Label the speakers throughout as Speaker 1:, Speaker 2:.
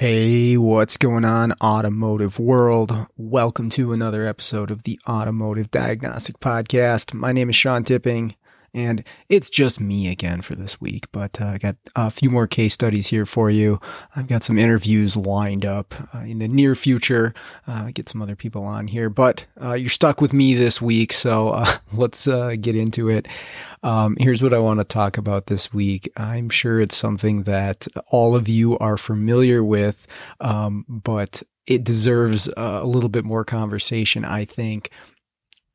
Speaker 1: Hey, what's going on, automotive world? Welcome to another episode of the Automotive Diagnostic Podcast. My name is Sean Tipping, and it's just me again for this week, but uh, I got a few more case studies here for you. I've got some interviews lined up uh, in the near future. Uh, get some other people on here, but uh, you're stuck with me this week, so uh, let's uh, get into it. Um, here's what I want to talk about this week. I'm sure it's something that all of you are familiar with, um, but it deserves a little bit more conversation, I think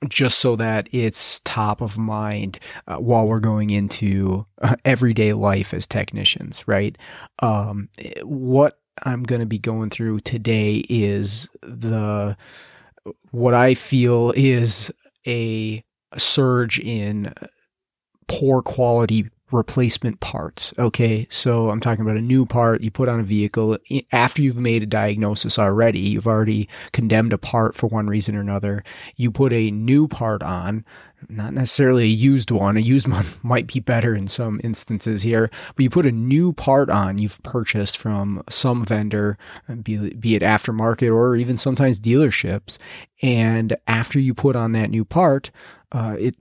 Speaker 1: just so that it's top of mind uh, while we're going into uh, everyday life as technicians, right? Um, what I'm going to be going through today is the what I feel is a surge in poor quality replacement parts. Okay. So I'm talking about a new part you put on a vehicle after you've made a diagnosis already. You've already condemned a part for one reason or another. You put a new part on, not necessarily a used one. A used one might be better in some instances here, but you put a new part on you've purchased from some vendor, be, be it aftermarket or even sometimes dealerships. And after you put on that new part, uh, it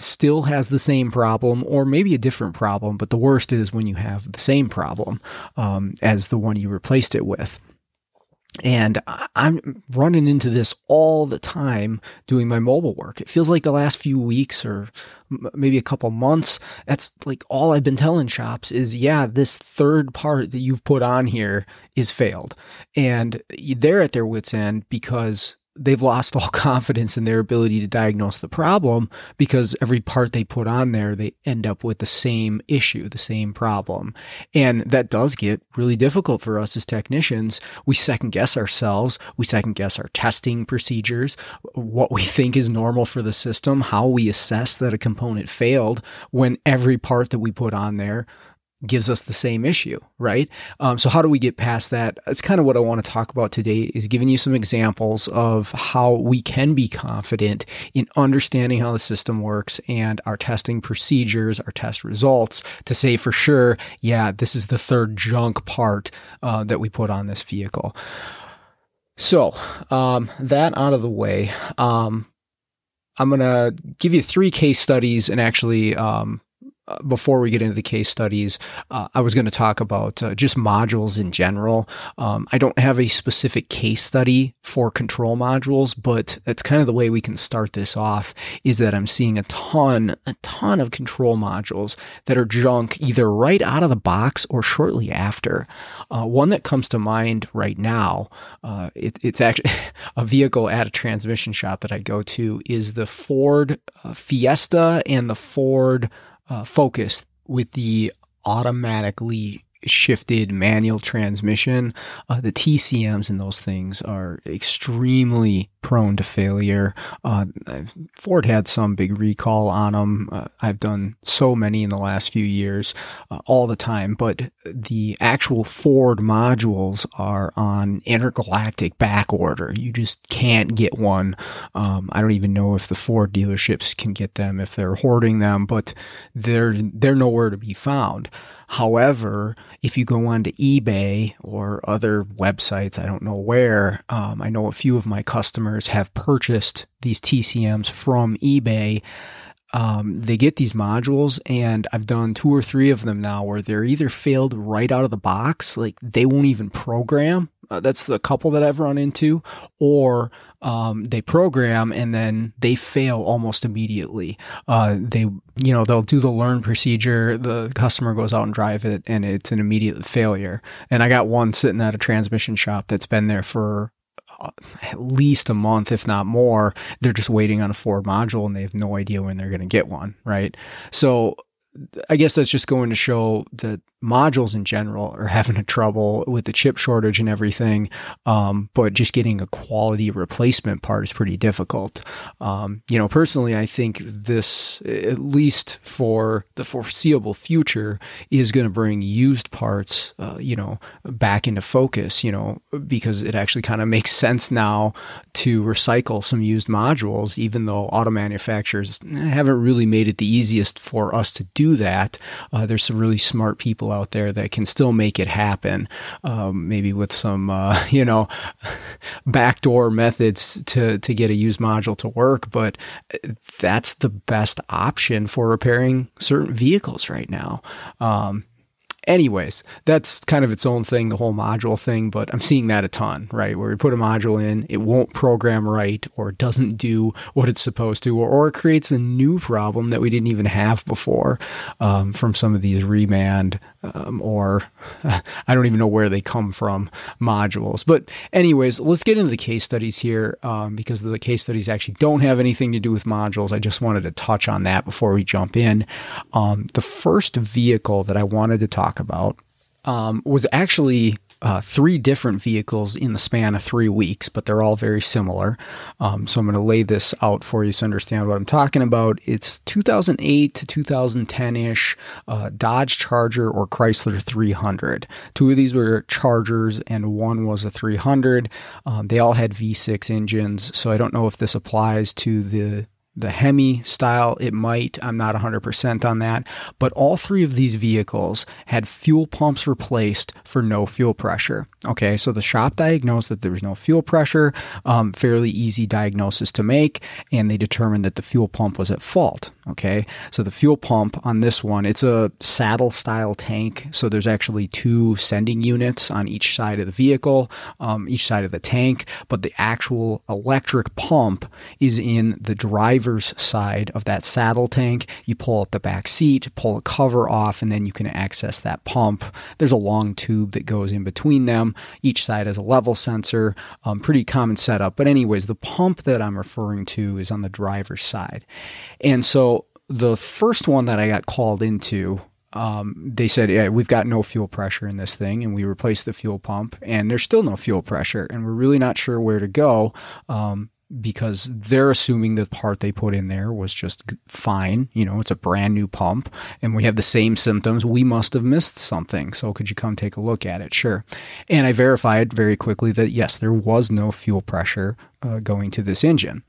Speaker 1: still has the same problem or maybe a different problem, but the worst is when you have the same problem um, as the one you replaced it with. And I'm running into this all the time doing my mobile work. It feels like the last few weeks or maybe a couple months. That's like all I've been telling shops is, yeah, this third part that you've put on here is failed. And they're at their wits end because they've lost all confidence in their ability to diagnose the problem because every part they put on there, they end up with the same issue, the same problem. And that does get really difficult for us as technicians. We second guess ourselves. We second guess our testing procedures, what we think is normal for the system, how we assess that a component failed when every part that we put on there gives us the same issue, right? Um, so how do we get past that? It's kind of what I want to talk about today is giving you some examples of how we can be confident in understanding how the system works and our testing procedures, our test results to say for sure, yeah, this is the third junk part uh, that we put on this vehicle. So um, that out of the way, um, I'm going to give you three case studies and actually um, before we get into the case studies, uh, I was going to talk about uh, just modules in general. Um, I don't have a specific case study for control modules, but that's kind of the way we can start this off is that I'm seeing a ton, a ton of control modules that are junk either right out of the box or shortly after. Uh, one that comes to mind right now, uh, it, it's actually a vehicle at a transmission shop that I go to is the Ford uh, Fiesta and the Ford uh, Focus with the automatically shifted manual transmission. Uh, the TCMs and those things are extremely prone to failure. Uh, Ford had some big recall on them. Uh, I've done so many in the last few years, uh, all the time, but the actual Ford modules are on intergalactic back order. You just can't get one. Um, I don't even know if the Ford dealerships can get them if they're hoarding them, but they're, they're nowhere to be found. However, if you go onto eBay or other websites, I don't know where, um, I know a few of my customers have purchased these TCMs from eBay. Um, they get these modules and I've done two or three of them now where they're either failed right out of the box, like they won't even program uh, that's the couple that I've run into, or um, they program and then they fail almost immediately. Uh, they, you know, they'll do the learn procedure. The customer goes out and drive it, and it's an immediate failure. And I got one sitting at a transmission shop that's been there for uh, at least a month, if not more. They're just waiting on a Ford module and they have no idea when they're going to get one. Right. So I guess that's just going to show that modules in general are having a trouble with the chip shortage and everything. Um, but just getting a quality replacement part is pretty difficult. Um, you know, personally, I think this, at least for the foreseeable future, is going to bring used parts, uh, you know, back into focus, you know, because it actually kind of makes sense now to recycle some used modules, even though auto manufacturers haven't really made it the easiest for us to do that. Uh, there's some really smart people out there that can still make it happen, um, maybe with some, uh, you know, backdoor methods to, to get a used module to work. But that's the best option for repairing certain vehicles right now. Um, anyways, that's kind of its own thing, the whole module thing, but I'm seeing that a ton, right? Where we put a module in, it won't program right, or doesn't do what it's supposed to, or, or it creates a new problem that we didn't even have before um, from some of these reman um, or I don't even know where they come from modules. But, anyways, let's get into the case studies here um, because the case studies actually don't have anything to do with modules. I just wanted to touch on that before we jump in. Um, the first vehicle that I wanted to talk about um, was actually uh, three different vehicles in the span of three weeks, but they're all very similar. Um, so I'm going to lay this out for you to understand what I'm talking about. It's 2008 to 2010 ish uh, Dodge Charger or Chrysler 300. Two of these were Chargers, and one was a 300. Um, they all had V6 engines, so I don't know if this applies to the the Hemi style, it might. I'm not 100% on that. But all three of these vehicles had fuel pumps replaced for no fuel pressure. Okay, so the shop diagnosed that there was no fuel pressure, um, fairly easy diagnosis to make, and they determined that the fuel pump was at fault. Okay, so the fuel pump on this one, it's a saddle style tank. So there's actually two sending units on each side of the vehicle, um, each side of the tank, but the actual electric pump is in the driver's side of that saddle tank. You pull up the back seat, pull the cover off, and then you can access that pump. There's a long tube that goes in between them. Each side has a level sensor, um, pretty common setup. But, anyways, the pump that I'm referring to is on the driver's side. And so the first one that I got called into, um, they said, yeah, we've got no fuel pressure in this thing. And we replaced the fuel pump, and there's still no fuel pressure. And we're really not sure where to go. Um, because they're assuming the part they put in there was just fine. You know, it's a brand new pump and we have the same symptoms. We must have missed something. So could you come take a look at it? Sure. And I verified very quickly that yes, there was no fuel pressure uh, going to this engine.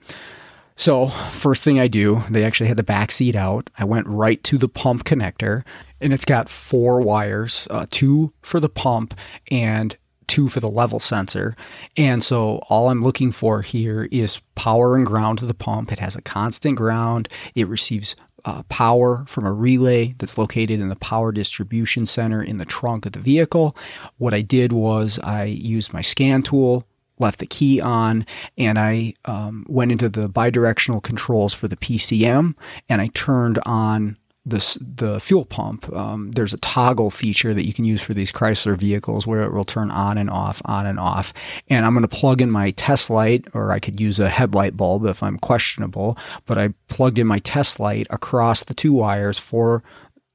Speaker 1: So, first thing I do, they actually had the back seat out. I went right to the pump connector, and it's got four wires uh, two for the pump and two for the level sensor. And so, all I'm looking for here is power and ground to the pump. It has a constant ground, it receives uh, power from a relay that's located in the power distribution center in the trunk of the vehicle. What I did was I used my scan tool, left the key on, and I um, went into the bidirectional controls for the PCM and I turned on the the fuel pump. Um, there's a toggle feature that you can use for these Chrysler vehicles where it will turn on and off, on and off. And I'm going to plug in my test light, or I could use a headlight bulb if I'm questionable. But I plugged in my test light across the two wires for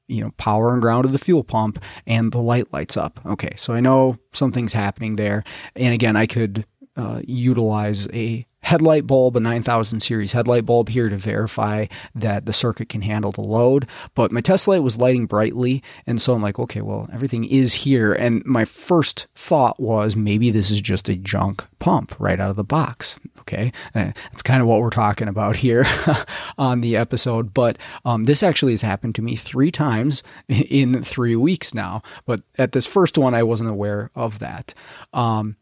Speaker 1: you know, power and ground of the fuel pump and the light lights up. Okay, so I know something's happening there. And again, I could uh, utilize a headlight bulb, a 9000 series headlight bulb here to verify that the circuit can handle the load. But my test light was lighting brightly. And so I'm like, okay, well, everything is here. And my first thought was maybe this is just a junk pump right out of the box. Okay. That's uh, kind of what we're talking about here on the episode. But um, this actually has happened to me three times in three weeks now. But at this first one, I wasn't aware of that. Um,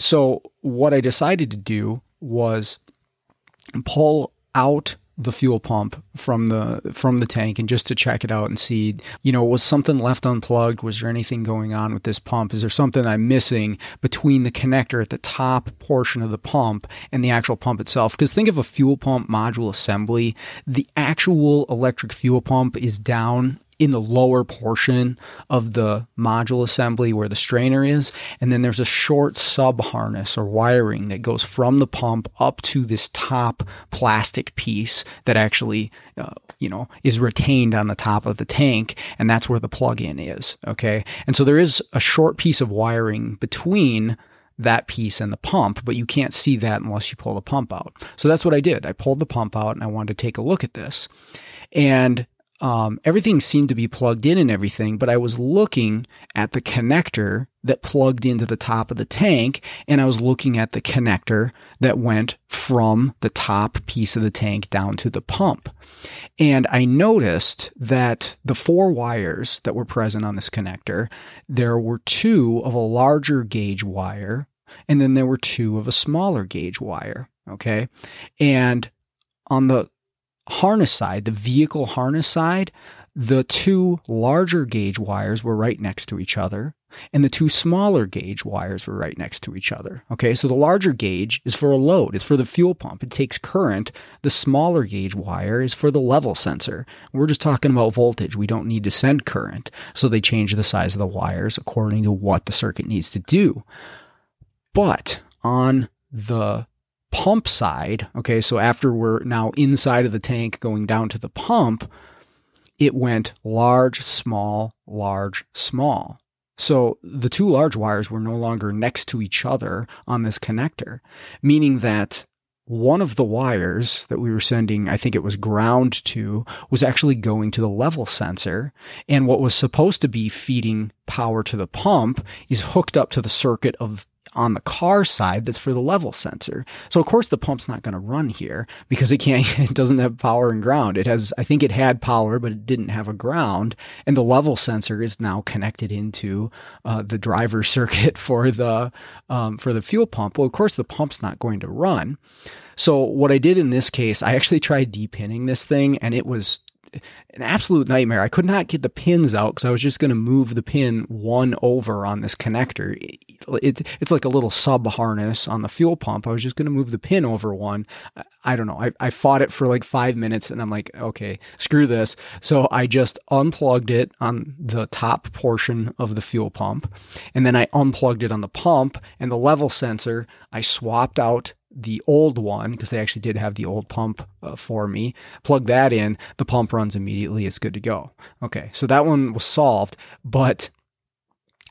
Speaker 1: so what I decided to do was pull out the fuel pump from the from the tank and just to check it out and see you know was something left unplugged? Was there anything going on with this pump? Is there something i'm missing between the connector at the top portion of the pump and the actual pump itself? Because think of a fuel pump module assembly. The actual electric fuel pump is down in the lower portion of the module assembly where the strainer is. And then there's a short sub harness or wiring that goes from the pump up to this top plastic piece that actually, uh, you know, is retained on the top of the tank. And that's where the plug in is. Okay. And so there is a short piece of wiring between that piece and the pump, but you can't see that unless you pull the pump out. So that's what I did. I pulled the pump out and I wanted to take a look at this. And um, everything seemed to be plugged in and everything, but I was looking at the connector that plugged into the top of the tank, and I was looking at the connector that went from the top piece of the tank down to the pump. And I noticed that the four wires that were present on this connector, there were two of a larger gauge wire, and then there were two of a smaller gauge wire. Okay. And on the harness side, the vehicle harness side, the two larger gauge wires were right next to each other and the two smaller gauge wires were right next to each other. Okay, so the larger gauge is for a load, it's for the fuel pump, it takes current. The smaller gauge wire is for the level sensor. We're just talking about voltage, we don't need to send current. So they change the size of the wires according to what the circuit needs to do. But on the pump side, okay, so after we're now inside of the tank going down to the pump, it went large, small, large, small. So the two large wires were no longer next to each other on this connector, meaning that one of the wires that we were sending, I think it was ground to, was actually going to the level sensor. And what was supposed to be feeding power to the pump is hooked up to the circuit of on the car side that's for the level sensor. So of course the pump's not going to run here because it can't, it doesn't have power and ground. It has, I think it had power, but it didn't have a ground. And the level sensor is now connected into uh, the driver circuit for the, um, for the fuel pump. Well, of course the pump's not going to run. So what I did in this case, I actually tried depinning this thing and it was an absolute nightmare. I could not get the pins out because I was just going to move the pin one over on this connector. It, it's like a little sub harness on the fuel pump. I was just going to move the pin over one. I don't know. I, I fought it for like five minutes and I'm like, okay, screw this. So I just unplugged it on the top portion of the fuel pump. And then I unplugged it on the pump and the level sensor. I swapped out the old one because they actually did have the old pump uh, for me. Plug that in, the pump runs immediately. It's good to go. Okay, so that one was solved, but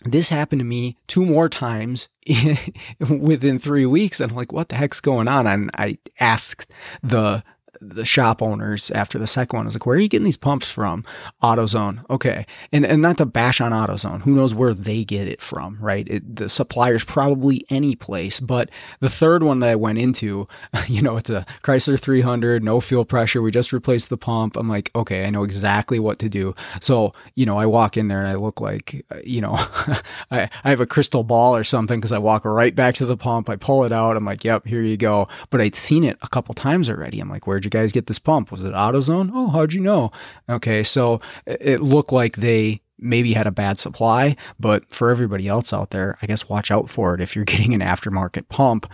Speaker 1: this happened to me two more times within three weeks. And I'm like, what the heck's going on? And I asked the the shop owners after the second one. I was like, where are you getting these pumps from? AutoZone. Okay. And, and not to bash on AutoZone. Who knows where they get it from, right? It, the supplier's probably any place. But the third one that I went into, you know, it's a Chrysler 300, no fuel pressure. We just replaced the pump. I'm like, okay, I know exactly what to do. So, you know, I walk in there and I look like, uh, you know, I, I have a crystal ball or something because I walk right back to the pump. I pull it out. I'm like, yep, here you go. But I'd seen it a couple times already. I'm like, where'd you you guys get this pump? Was it AutoZone? Oh, how'd you know? Okay, so it looked like they maybe had a bad supply, but for everybody else out there, I guess watch out for it if you're getting an aftermarket pump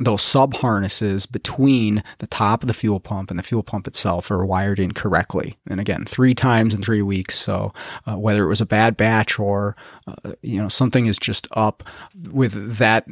Speaker 1: those sub harnesses between the top of the fuel pump and the fuel pump itself are wired in correctly. And again, three times in three weeks. So uh, whether it was a bad batch or uh, you know something is just up with that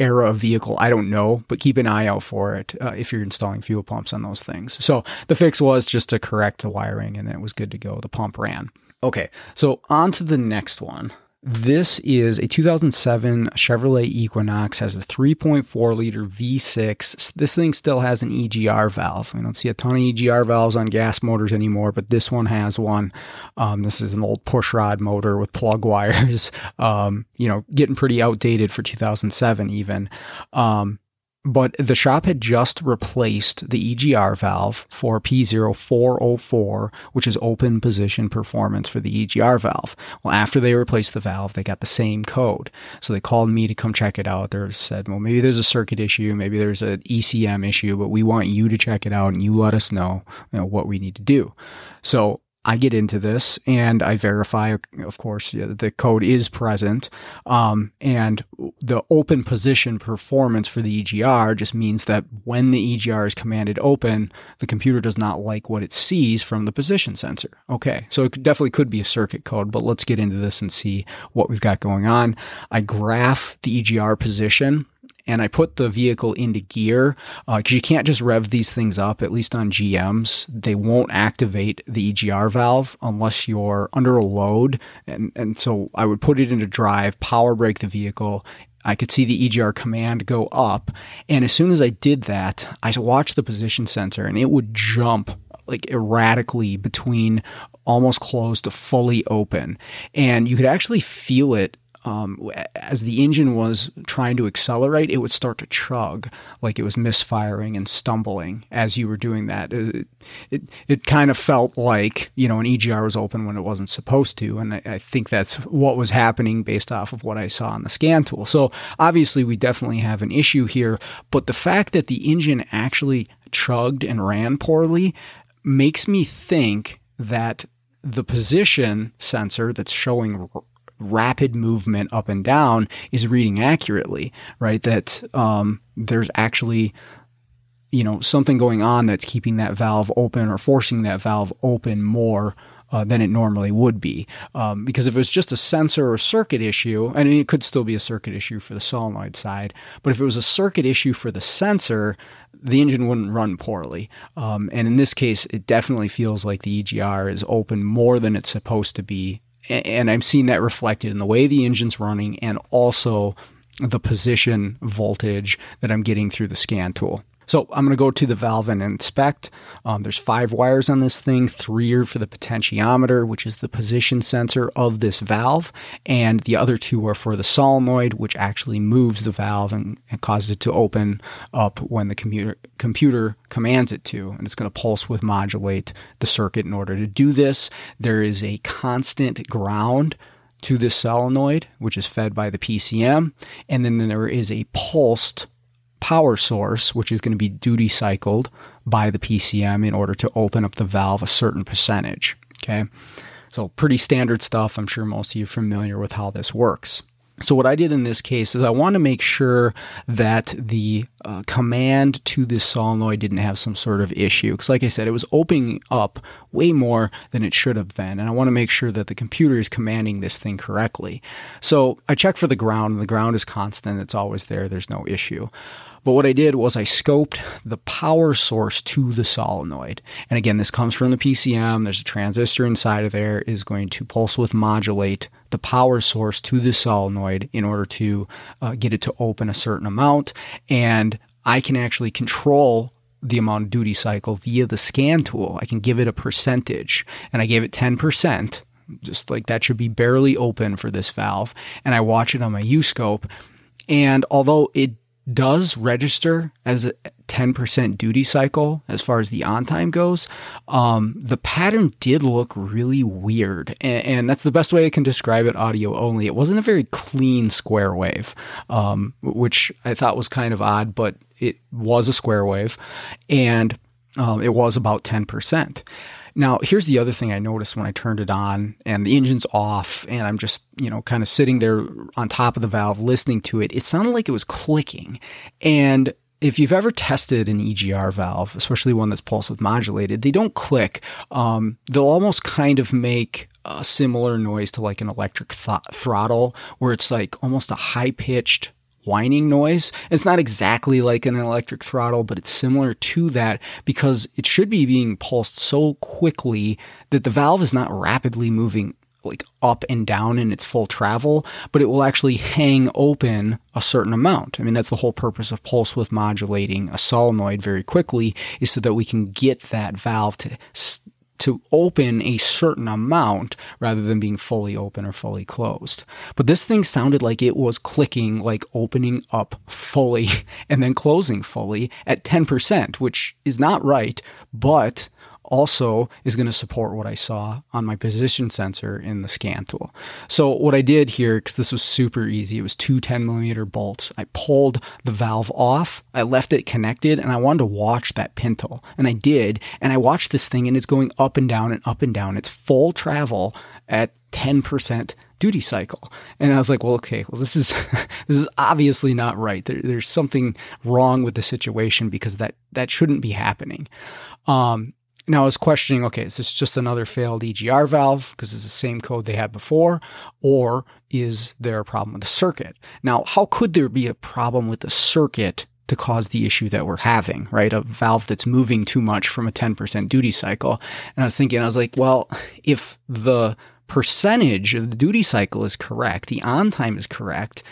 Speaker 1: era of vehicle, I don't know. But keep an eye out for it uh, if you're installing fuel pumps on those things. So the fix was just to correct the wiring, and it was good to go. The pump ran. Okay, so on to the next one. This is a 2007 Chevrolet Equinox, has a 3.4 liter V6. This thing still has an EGR valve. We don't see a ton of EGR valves on gas motors anymore, but this one has one. Um, this is an old pushrod motor with plug wires, um, you know, getting pretty outdated for 2007 even. Um, but the shop had just replaced the EGR valve for P0404, which is open position performance for the EGR valve. Well, after they replaced the valve, they got the same code. So they called me to come check it out. They said, well, maybe there's a circuit issue, maybe there's an ECM issue, but we want you to check it out and you let us know, you know what we need to do. So I get into this and I verify, of course, the code is present. Um, and the open position performance for the EGR just means that when the EGR is commanded open, the computer does not like what it sees from the position sensor. Okay. So it definitely could be a circuit code, but let's get into this and see what we've got going on. I graph the EGR position and I put the vehicle into gear because uh, you can't just rev these things up. At least on GMs, they won't activate the EGR valve unless you're under a load. And and so I would put it into drive, power brake the vehicle. I could see the EGR command go up, and as soon as I did that, I watched the position sensor, and it would jump like erratically between almost closed to fully open. And you could actually feel it um, as the engine was trying to accelerate, it would start to chug like it was misfiring and stumbling as you were doing that. It, it, it kind of felt like, you know, an EGR was open when it wasn't supposed to. And I, I think that's what was happening based off of what I saw on the scan tool. So obviously, we definitely have an issue here. But the fact that the engine actually chugged and ran poorly makes me think that the position sensor that's showing rapid movement up and down is reading accurately, right? That um, there's actually you know something going on that's keeping that valve open or forcing that valve open more uh, than it normally would be. Um, because if it was just a sensor or circuit issue, I mean, it could still be a circuit issue for the solenoid side, but if it was a circuit issue for the sensor, the engine wouldn't run poorly. Um, and in this case, it definitely feels like the EGR is open more than it's supposed to be and I'm seeing that reflected in the way the engine's running and also the position voltage that I'm getting through the scan tool. So I'm going to go to the valve and inspect. Um, there's five wires on this thing. Three are for the potentiometer, which is the position sensor of this valve, and the other two are for the solenoid, which actually moves the valve and, and causes it to open up when the computer commands it to, and it's going to pulse width modulate the circuit in order to do this. There is a constant ground to this solenoid, which is fed by the PCM, and then there is a pulsed power source, which is going to be duty cycled by the PCM in order to open up the valve a certain percentage. Okay. So, pretty standard stuff. I'm sure most of you are familiar with how this works. So what I did in this case is I want to make sure that the uh, command to this solenoid didn't have some sort of issue. Because like I said, it was opening up way more than it should have been. And I want to make sure that the computer is commanding this thing correctly. So I check for the ground and the ground is constant. It's always there. There's no issue. But what I did was I scoped the power source to the solenoid. And again, this comes from the PCM. There's a transistor inside of there is going to pulse width modulate the power source to the solenoid in order to uh, get it to open a certain amount. And I can actually control the amount of duty cycle via the scan tool. I can give it a percentage and I gave it 10%. Just like that should be barely open for this valve. And I watch it on my U scope. And although it does register as a 10% duty cycle as far as the on time goes. Um, the pattern did look really weird, and, and, that's the best way I can describe it audio only. It wasn't a very clean square wave, um, which I thought was kind of odd, but it was a square wave, and um, it was about 10%. Now, here's the other thing I noticed when I turned it on and the engine's off and I'm just, you know, kind of sitting there on top of the valve listening to it. It sounded like it was clicking. And if you've ever tested an EGR valve, especially one that's pulse width modulated, they don't click. Um, they'll almost kind of make a similar noise to like an electric th- throttle, where it's like almost a high pitched whining noise. It's not exactly like an electric throttle, but it's similar to that because it should be being pulsed so quickly that the valve is not rapidly moving like up and down in its full travel, but it will actually hang open a certain amount. I mean, that's the whole purpose of pulse width modulating a solenoid very quickly is so that we can get that valve to to open a certain amount rather than being fully open or fully closed. But this thing sounded like it was clicking, like opening up fully and then closing fully at 10%, which is not right, but also is going to support what I saw on my position sensor in the scan tool. So what I did here, because this was super easy, it was two 10 millimeter bolts. I pulled the valve off, I left it connected, and I wanted to watch that pintle. And I did, and I watched this thing and it's going up and down and up and down. It's full travel at 10% duty cycle. And I was like, well, okay, well, this is, this is obviously not right. There, there's something wrong with the situation because that, that shouldn't be happening. Um, now I was questioning, okay, is this just another failed EGR valve because it's the same code they had before, or is there a problem with the circuit? Now, how could there be a problem with the circuit to cause the issue that we're having, right? A valve that's moving too much from a 10% duty cycle. And I was thinking, I was like, well, if the percentage of the duty cycle is correct, the on time is correct,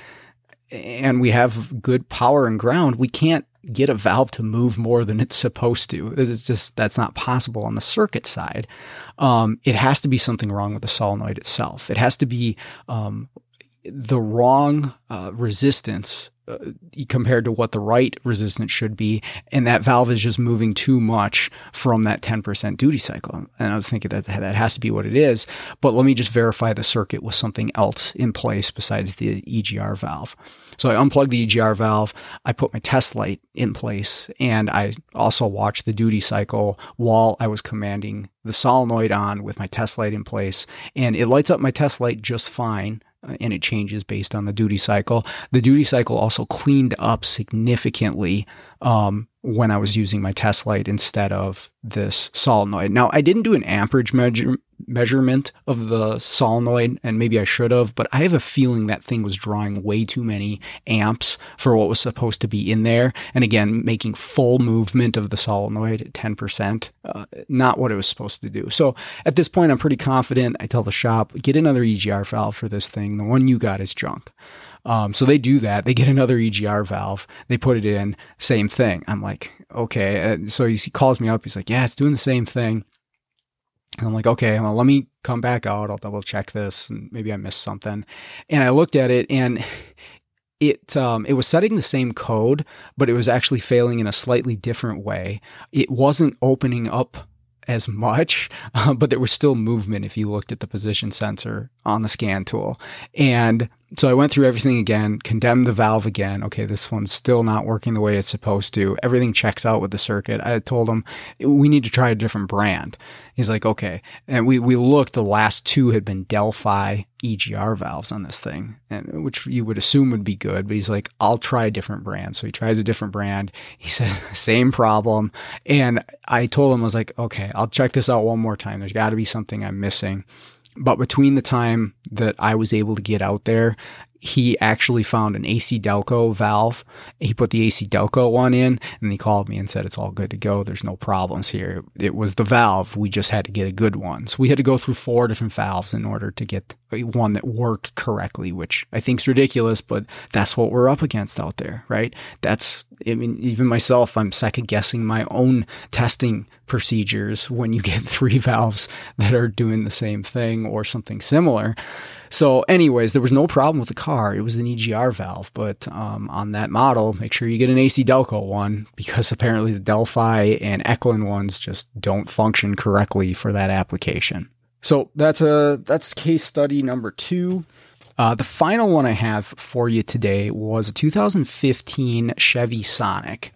Speaker 1: and we have good power and ground, we can't get a valve to move more than it's supposed to. It's just that's not possible on the circuit side. Um, it has to be something wrong with the solenoid itself. It has to be um, the wrong uh, resistance uh, compared to what the right resistance should be. And that valve is just moving too much from that 10% duty cycle. And I was thinking that that has to be what it is. But let me just verify the circuit with something else in place besides the EGR valve. So I unplugged the EGR valve. I put my test light in place and I also watched the duty cycle while I was commanding the solenoid on with my test light in place. And it lights up my test light just fine uh, and it changes based on the duty cycle. The duty cycle also cleaned up significantly um, when I was using my test light instead of this solenoid. Now, I didn't do an amperage measure, measurement of the solenoid, and maybe I should have, but I have a feeling that thing was drawing way too many amps for what was supposed to be in there. And again, making full movement of the solenoid at 10%, uh, not what it was supposed to do. So at this point, I'm pretty confident. I tell the shop, get another EGR valve for this thing. The one you got is junk. Um, so they do that. They get another EGR valve. They put it in. Same thing. I'm like, okay. Uh, so he calls me up. He's like, yeah, it's doing the same thing. And I'm like, okay, well, let me come back out. I'll double check this and maybe I missed something. And I looked at it and it um, it was setting the same code, but it was actually failing in a slightly different way. It wasn't opening up as much, uh, but there was still movement if you looked at the position sensor on the scan tool. And so I went through everything again, condemned the valve again. Okay, this one's still not working the way it's supposed to. Everything checks out with the circuit. I told him we need to try a different brand. He's like, okay. And we, we looked, the last two had been Delphi EGR valves on this thing, and which you would assume would be good, but he's like, I'll try a different brand. So he tries a different brand. He says same problem. And I told him, I was like, okay, I'll check this out one more time. There's got to be something I'm missing. But between the time that I was able to get out there he actually found an AC Delco valve. He put the AC Delco one in and he called me and said, it's all good to go. There's no problems here. It was the valve. We just had to get a good one. So we had to go through four different valves in order to get one that worked correctly, which I think is ridiculous, but that's what we're up against out there, right? That's, I mean, even myself, I'm second guessing my own testing procedures when you get three valves that are doing the same thing or something similar. So, anyways, there was no problem with the car. It was an EGR valve, but um, on that model, make sure you get an AC Delco one because apparently the Delphi and Echlin ones just don't function correctly for that application. So that's a that's case study number two. Uh, the final one I have for you today was a 2015 Chevy Sonic.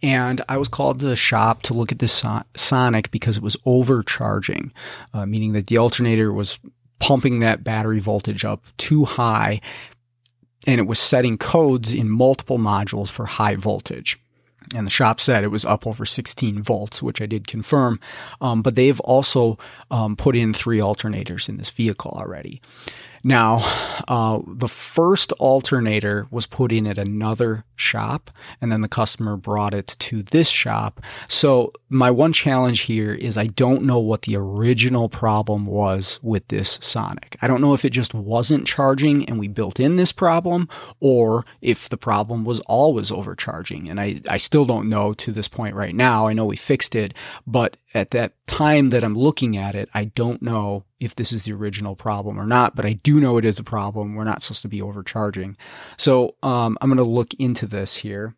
Speaker 1: And I was called to the shop to look at this Sonic because it was overcharging, uh, meaning that the alternator was pumping that battery voltage up too high and it was setting codes in multiple modules for high voltage. And the shop said it was up over 16 volts, which I did confirm. Um, but they've also um, put in three alternators in this vehicle already. Now, uh, the first alternator was put in at another shop, and then the customer brought it to this shop. So, my one challenge here is I don't know what the original problem was with this Sonic. I don't know if it just wasn't charging and we built in this problem, or if the problem was always overcharging. And I, I still don't know to this point right now. I know we fixed it, but at that time that I'm looking at it, I don't know if this is the original problem or not, but I do know it is a problem. We're not supposed to be overcharging. So um, I'm going to look into this here.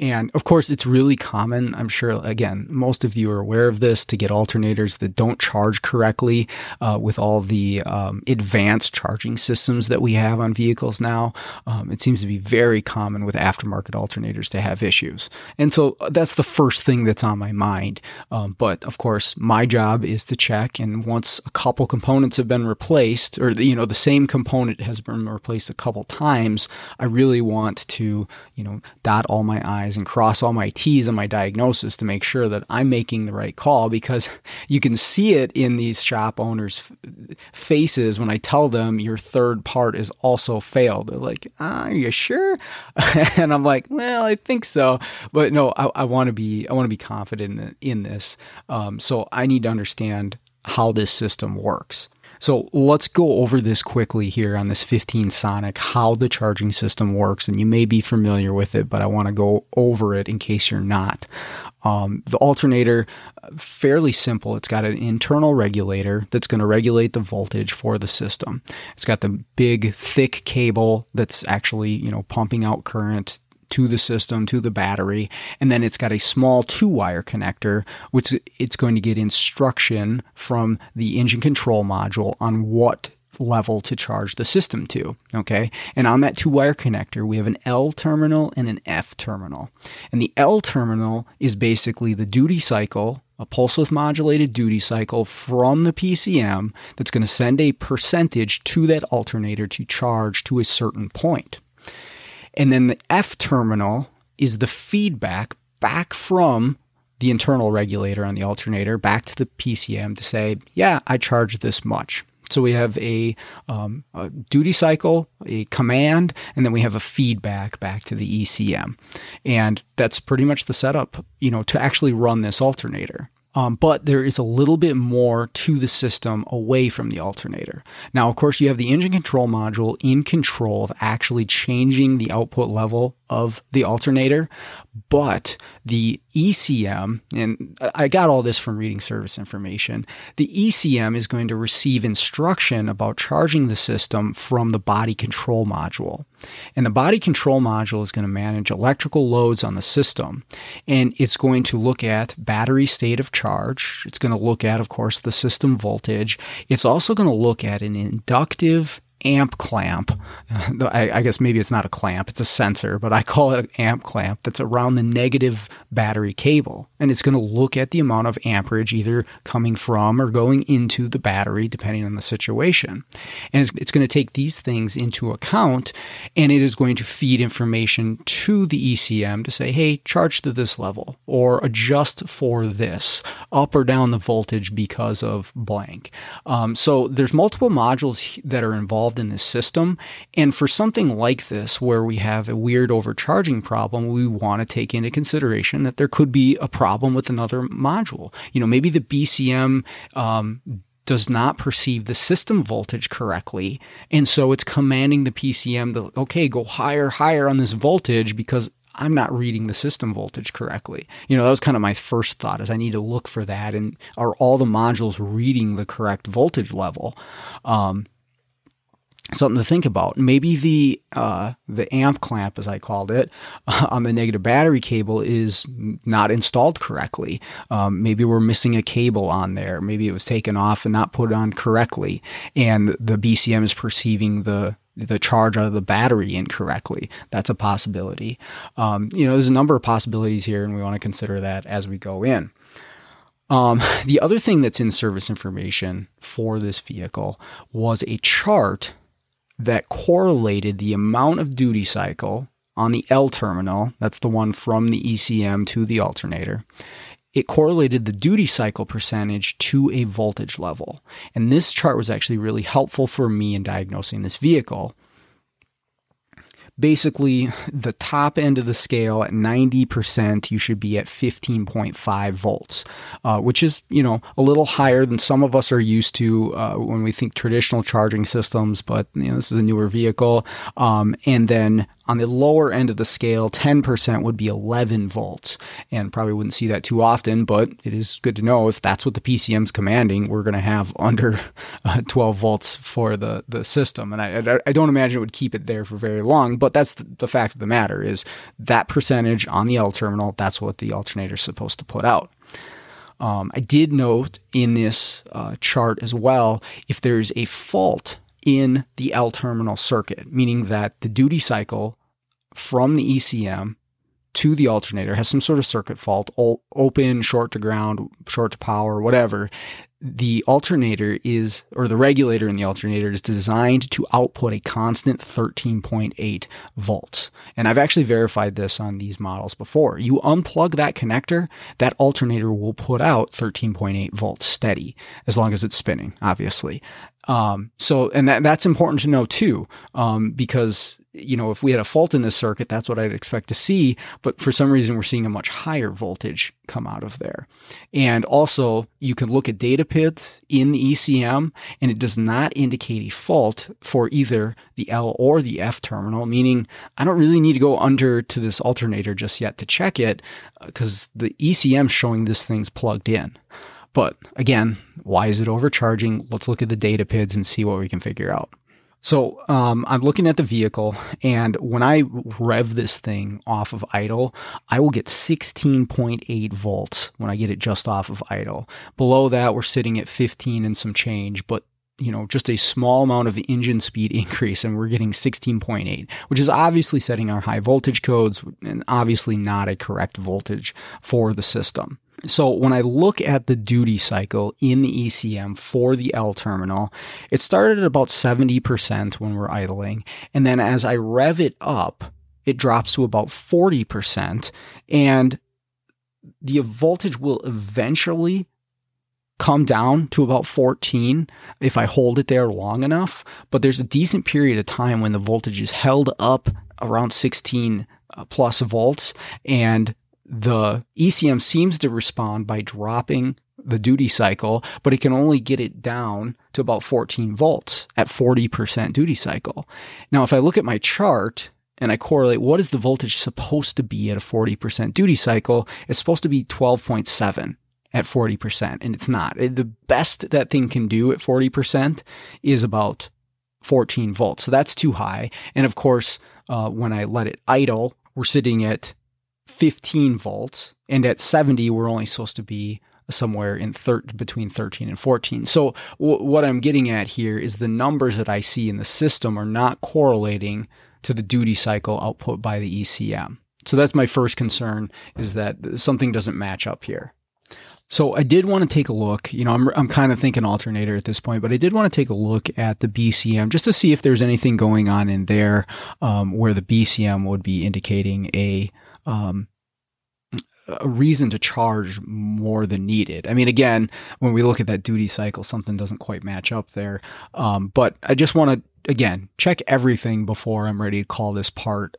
Speaker 1: And of course, it's really common. I'm sure, again, most of you are aware of this to get alternators that don't charge correctly uh, with all the um, advanced charging systems that we have on vehicles now. Um, it seems to be very common with aftermarket alternators to have issues. And so uh, that's the first thing that's on my mind. Um, but of course, my job is to check. And once a couple components have been replaced, or, you know, the same component has been replaced a couple times, I really want to, you know, dot all my I's I's and cross all my T's on my diagnosis to make sure that I'm making the right call because you can see it in these shop owners' faces when I tell them your third part is also failed. They're like, "Are you sure?" and I'm like, "Well, I think so, but no, I want to be I want to be confident in, in this. Um, so I need to understand how this system works." So let's go over this quickly here on this 15 Sonic, how the charging system works. And you may be familiar with it, but I want to go over it in case you're not. Um, the alternator, fairly simple. It's got an internal regulator that's going to regulate the voltage for the system. It's got the big, thick cable that's actually, you know, pumping out current to the system, to the battery. And then it's got a small two wire connector, which it's going to get instruction from the engine control module on what level to charge the system to. Okay. And on that two wire connector, we have an L terminal and an F terminal. And the L terminal is basically the duty cycle, a pulse width modulated duty cycle from the PCM that's going to send a percentage to that alternator to charge to a certain point. And then the F terminal is the feedback back from the internal regulator on the alternator back to the PCM to say, yeah, I charge this much. So we have a, um, a, duty cycle, a command, and then we have a feedback back to the ECM. And that's pretty much the setup, you know, to actually run this alternator. Um, but there is a little bit more to the system away from the alternator. Now, of course, you have the engine control module in control of actually changing the output level of the alternator, but the ECM, and I got all this from reading service information, the ECM is going to receive instruction about charging the system from the body control module. And the body control module is going to manage electrical loads on the system. And it's going to look at battery state of charge. It's going to look at, of course, the system voltage. It's also going to look at an inductive amp clamp. I, I, guess maybe it's not a clamp, it's a sensor, but I call it an amp clamp that's around the negative battery cable. And it's going to look at the amount of amperage either coming from or going into the battery, depending on the situation. And it's, it's going to take these things into account and it is going to feed information to the ECM to say, hey, charge to this level or adjust for this, up or down the voltage because of blank. Um, so there's multiple modules that are involved involved in this system. And for something like this, where we have a weird overcharging problem, we want to take into consideration that there could be a problem with another module. You know, maybe the BCM um, does not perceive the system voltage correctly. And so it's commanding the PCM to, okay, go higher, higher on this voltage because I'm not reading the system voltage correctly. You know, that was kind of my first thought is I need to look for that. And are all the modules reading the correct voltage level? Um, something to think about. Maybe the uh, the amp clamp, as I called it, on the negative battery cable is not installed correctly. Um, maybe we're missing a cable on there. Maybe it was taken off and not put on correctly, and the BCM is perceiving the the charge out of the battery incorrectly. That's a possibility. Um, you know, there's a number of possibilities here, and we want to consider that as we go in. Um, the other thing that's in service information for this vehicle was a chart that correlated the amount of duty cycle on the L terminal, that's the one from the ECM to the alternator, it correlated the duty cycle percentage to a voltage level. And this chart was actually really helpful for me in diagnosing this vehicle basically the top end of the scale at 90% you should be at 15.5 volts uh, which is you know a little higher than some of us are used to uh, when we think traditional charging systems but you know this is a newer vehicle um, and then On the lower end of the scale, 10% would be 11 volts. And probably wouldn't see that too often, but it is good to know if that's what the PCM's commanding, we're going to have under uh, 12 volts for the, the system. And I, I don't imagine it would keep it there for very long, but that's the, the fact of the matter is that percentage on the L terminal, that's what the alternator is supposed to put out. Um, I did note in this uh, chart as well if there's a fault in the L terminal circuit, meaning that the duty cycle from the ECM to the alternator has some sort of circuit fault, open, short to ground, short to power, whatever, the alternator is, or the regulator in the alternator is designed to output a constant 13.8 volts. And I've actually verified this on these models before. You unplug that connector, that alternator will put out 13.8 volts steady, as long as it's spinning, obviously. Um, so, and that, that's important to know too, um, because you know, if we had a fault in this circuit, that's what I'd expect to see. But for some reason, we're seeing a much higher voltage come out of there. And also, you can look at data PIDs in the ECM, and it does not indicate a fault for either the L or the F terminal, meaning I don't really need to go under to this alternator just yet to check it uh, because the ECM showing this thing's plugged in. But again, why is it overcharging? Let's look at the data PIDs and see what we can figure out. So um, I'm looking at the vehicle, and when I rev this thing off of idle, I will get 16.8 volts when I get it just off of idle. Below that, we're sitting at 15 and some change, but you know, just a small amount of engine speed increase and we're getting 16.8, which is obviously setting our high voltage codes and obviously not a correct voltage for the system. So when I look at the duty cycle in the ECM for the L terminal, it started at about 70% when we're idling. And then as I rev it up, it drops to about 40% and the voltage will eventually come down to about 14 if I hold it there long enough. But there's a decent period of time when the voltage is held up around 16 uh, plus volts and the ECM seems to respond by dropping the duty cycle, but it can only get it down to about 14 volts at 40% duty cycle. Now, if I look at my chart and I correlate what is the voltage supposed to be at a 40% duty cycle, it's supposed to be 12.7 at 40%, and it's not. The best that thing can do at 40% is about 14 volts. So that's too high. And of course, uh, when I let it idle, we're sitting at 15 volts, and at 70, we're only supposed to be somewhere in thir- between 13 and 14. So w- what I'm getting at here is the numbers that I see in the system are not correlating to the duty cycle output by the ECM. So that's my first concern is that something doesn't match up here. So I did want to take a look, you know, I'm, I'm kind of thinking alternator at this point, but I did want to take a look at the BCM just to see if there's anything going on in there um, where the BCM would be indicating a um, a reason to charge more than needed. I mean, again, when we look at that duty cycle, something doesn't quite match up there. Um, but I just want to, again, check everything before I'm ready to call this part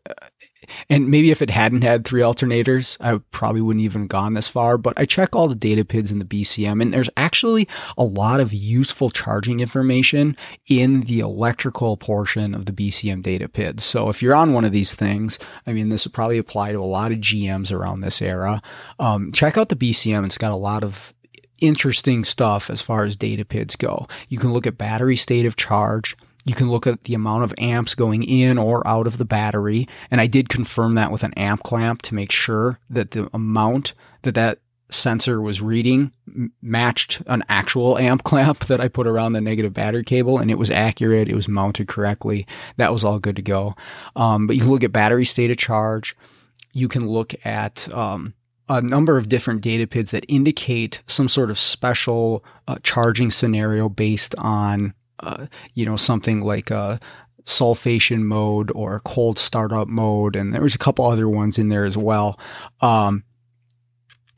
Speaker 1: and maybe if it hadn't had three alternators, I probably wouldn't even gone this far. But I check all the data PIDs in the BCM, and there's actually a lot of useful charging information in the electrical portion of the BCM data PIDs. So if you're on one of these things, I mean, this would probably apply to a lot of GMs around this era. Um, check out the BCM. It's got a lot of interesting stuff as far as data PIDs go. You can look at battery state of charge. You can look at the amount of amps going in or out of the battery. And I did confirm that with an amp clamp to make sure that the amount that that sensor was reading matched an actual amp clamp that I put around the negative battery cable and it was accurate. It was mounted correctly. That was all good to go. Um, but you can look at battery state of charge. You can look at, um, a number of different data PIDs that indicate some sort of special uh, charging scenario based on uh, you know, something like a sulfation mode or cold startup mode. And there was a couple other ones in there as well. Um,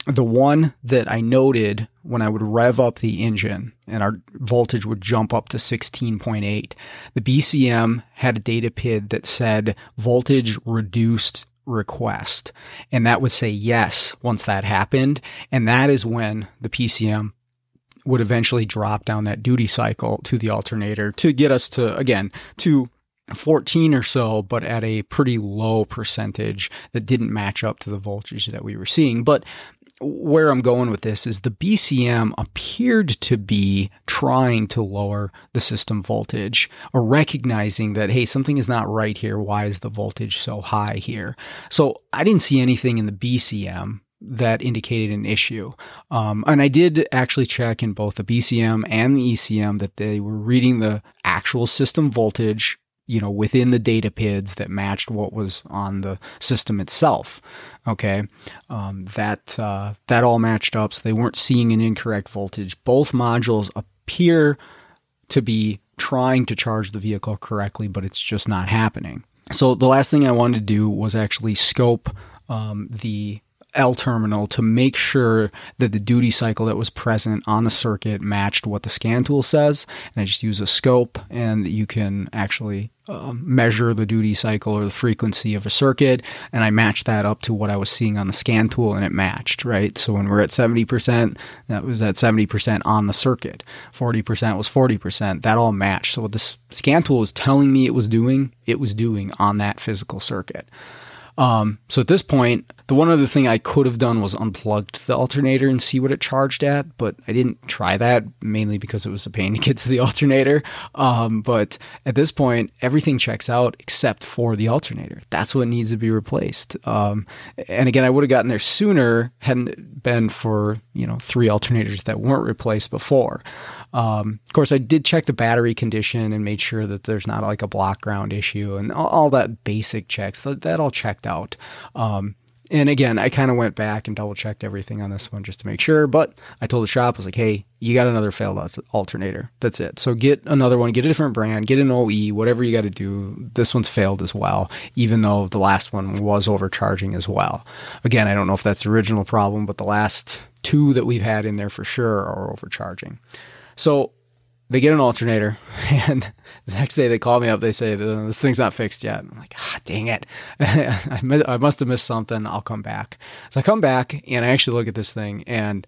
Speaker 1: the one that I noted when I would rev up the engine and our voltage would jump up to 16.8, the BCM had a data PID that said voltage reduced request. And that would say yes once that happened. And that is when the PCM would eventually drop down that duty cycle to the alternator to get us to, again, to 14 or so, but at a pretty low percentage that didn't match up to the voltage that we were seeing. But where I'm going with this is the BCM appeared to be trying to lower the system voltage or recognizing that, hey, something is not right here. Why is the voltage so high here? So I didn't see anything in the BCM that indicated an issue. Um, and I did actually check in both the BCM and the ECM that they were reading the actual system voltage you know, within the data PIDs that matched what was on the system itself. Okay, um, that uh, that all matched up, so they weren't seeing an incorrect voltage. Both modules appear to be trying to charge the vehicle correctly, but it's just not happening. So the last thing I wanted to do was actually scope um, the L terminal to make sure that the duty cycle that was present on the circuit matched what the scan tool says. And I just use a scope and you can actually uh, measure the duty cycle or the frequency of a circuit. And I matched that up to what I was seeing on the scan tool and it matched, right? So when we're at 70%, that was at 70% on the circuit. 40% was 40%. That all matched. So what the scan tool was telling me it was doing, it was doing on that physical circuit. Um, so at this point, the one other thing I could have done was unplugged the alternator and see what it charged at, but I didn't try that mainly because it was a pain to get to the alternator. Um, but at this point, everything checks out except for the alternator. That's what needs to be replaced. Um, and again, I would have gotten there sooner hadn't it been for you know three alternators that weren't replaced before. Um, of course, I did check the battery condition and made sure that there's not like a block ground issue and all, all that basic checks that, that all checked out. Um, and again, I kind of went back and double checked everything on this one just to make sure. But I told the shop, I was like, hey, you got another failed alternator. That's it. So get another one, get a different brand, get an OE, whatever you got to do. This one's failed as well, even though the last one was overcharging as well. Again, I don't know if that's the original problem, but the last two that we've had in there for sure are overcharging. So they get an alternator, and the next day they call me up. They say this thing's not fixed yet. I'm like, ah, dang it! I must have missed something. I'll come back. So I come back and I actually look at this thing, and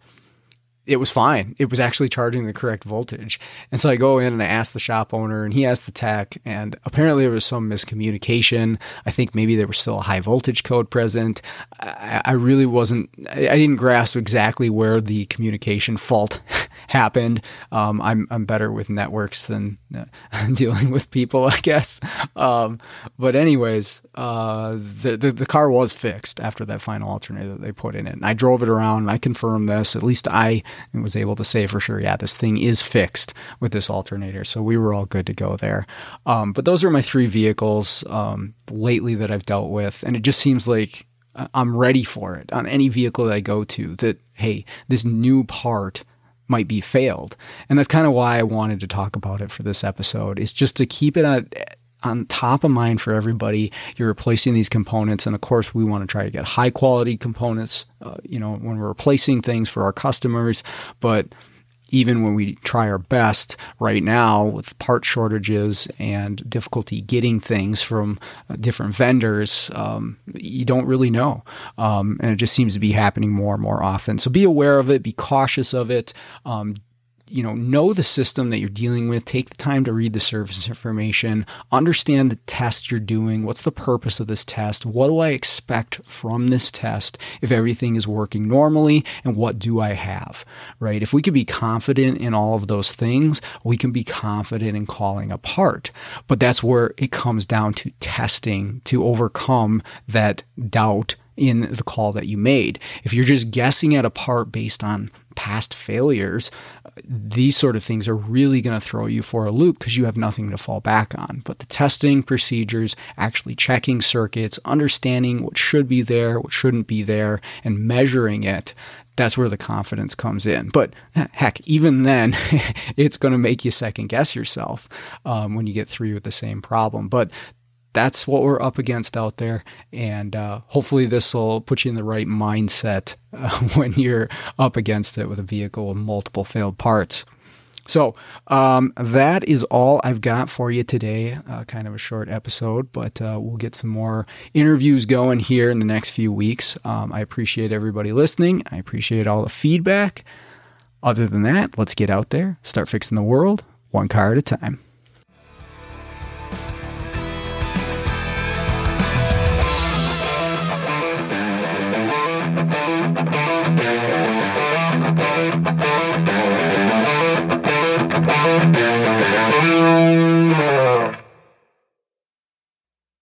Speaker 1: it was fine. It was actually charging the correct voltage. And so I go in and I ask the shop owner and he asked the tech and apparently there was some miscommunication. I think maybe there was still a high voltage code present. I, I really wasn't, I, I, didn't grasp exactly where the communication fault happened. Um, I'm, I'm better with networks than uh, dealing with people, I guess. Um, but anyways, uh, the, the, the car was fixed after that final alternator that they put in it. And I drove it around and I confirmed this. At least I and was able to say for sure, yeah, this thing is fixed with this alternator. So we were all good to go there. Um, but those are my three vehicles um, lately that I've dealt with, and it just seems like uh, I'm ready for it on any vehicle that I go to. That hey, this new part might be failed, and that's kind of why I wanted to talk about it for this episode. Is just to keep it at on top of mind for everybody. You're replacing these components, and of course, we want to try to get high quality components. Uh, you know, when we're replacing things for our customers, but even when we try our best right now with part shortages and difficulty getting things from uh, different vendors, um, you don't really know. Um, and it just seems to be happening more and more often. So be aware of it, be cautious of it. Um, you know, know the system that you're dealing with. Take the time to read the service information, understand the test you're doing. What's the purpose of this test? What do I expect from this test if everything is working normally? And what do I have, right? If we can be confident in all of those things, we can be confident in calling a part. But that's where it comes down to testing to overcome that doubt in the call that you made. If you're just guessing at a part based on past failures, these sort of things are really going to throw you for a loop because you have nothing to fall back on. But the testing procedures, actually checking circuits, understanding what should be there, what shouldn't be there, and measuring it, that's where the confidence comes in. But heck, even then, it's going to make you second guess yourself um, when you get through with the same problem. But that's what we're up against out there. And uh, hopefully, this will put you in the right mindset uh, when you're up against it with a vehicle with multiple failed parts. So, um, that is all I've got for you today. Uh, kind of a short episode, but uh, we'll get some more interviews going here in the next few weeks. Um, I appreciate everybody listening. I appreciate all the feedback. Other than that, let's get out there, start fixing the world one car at a time.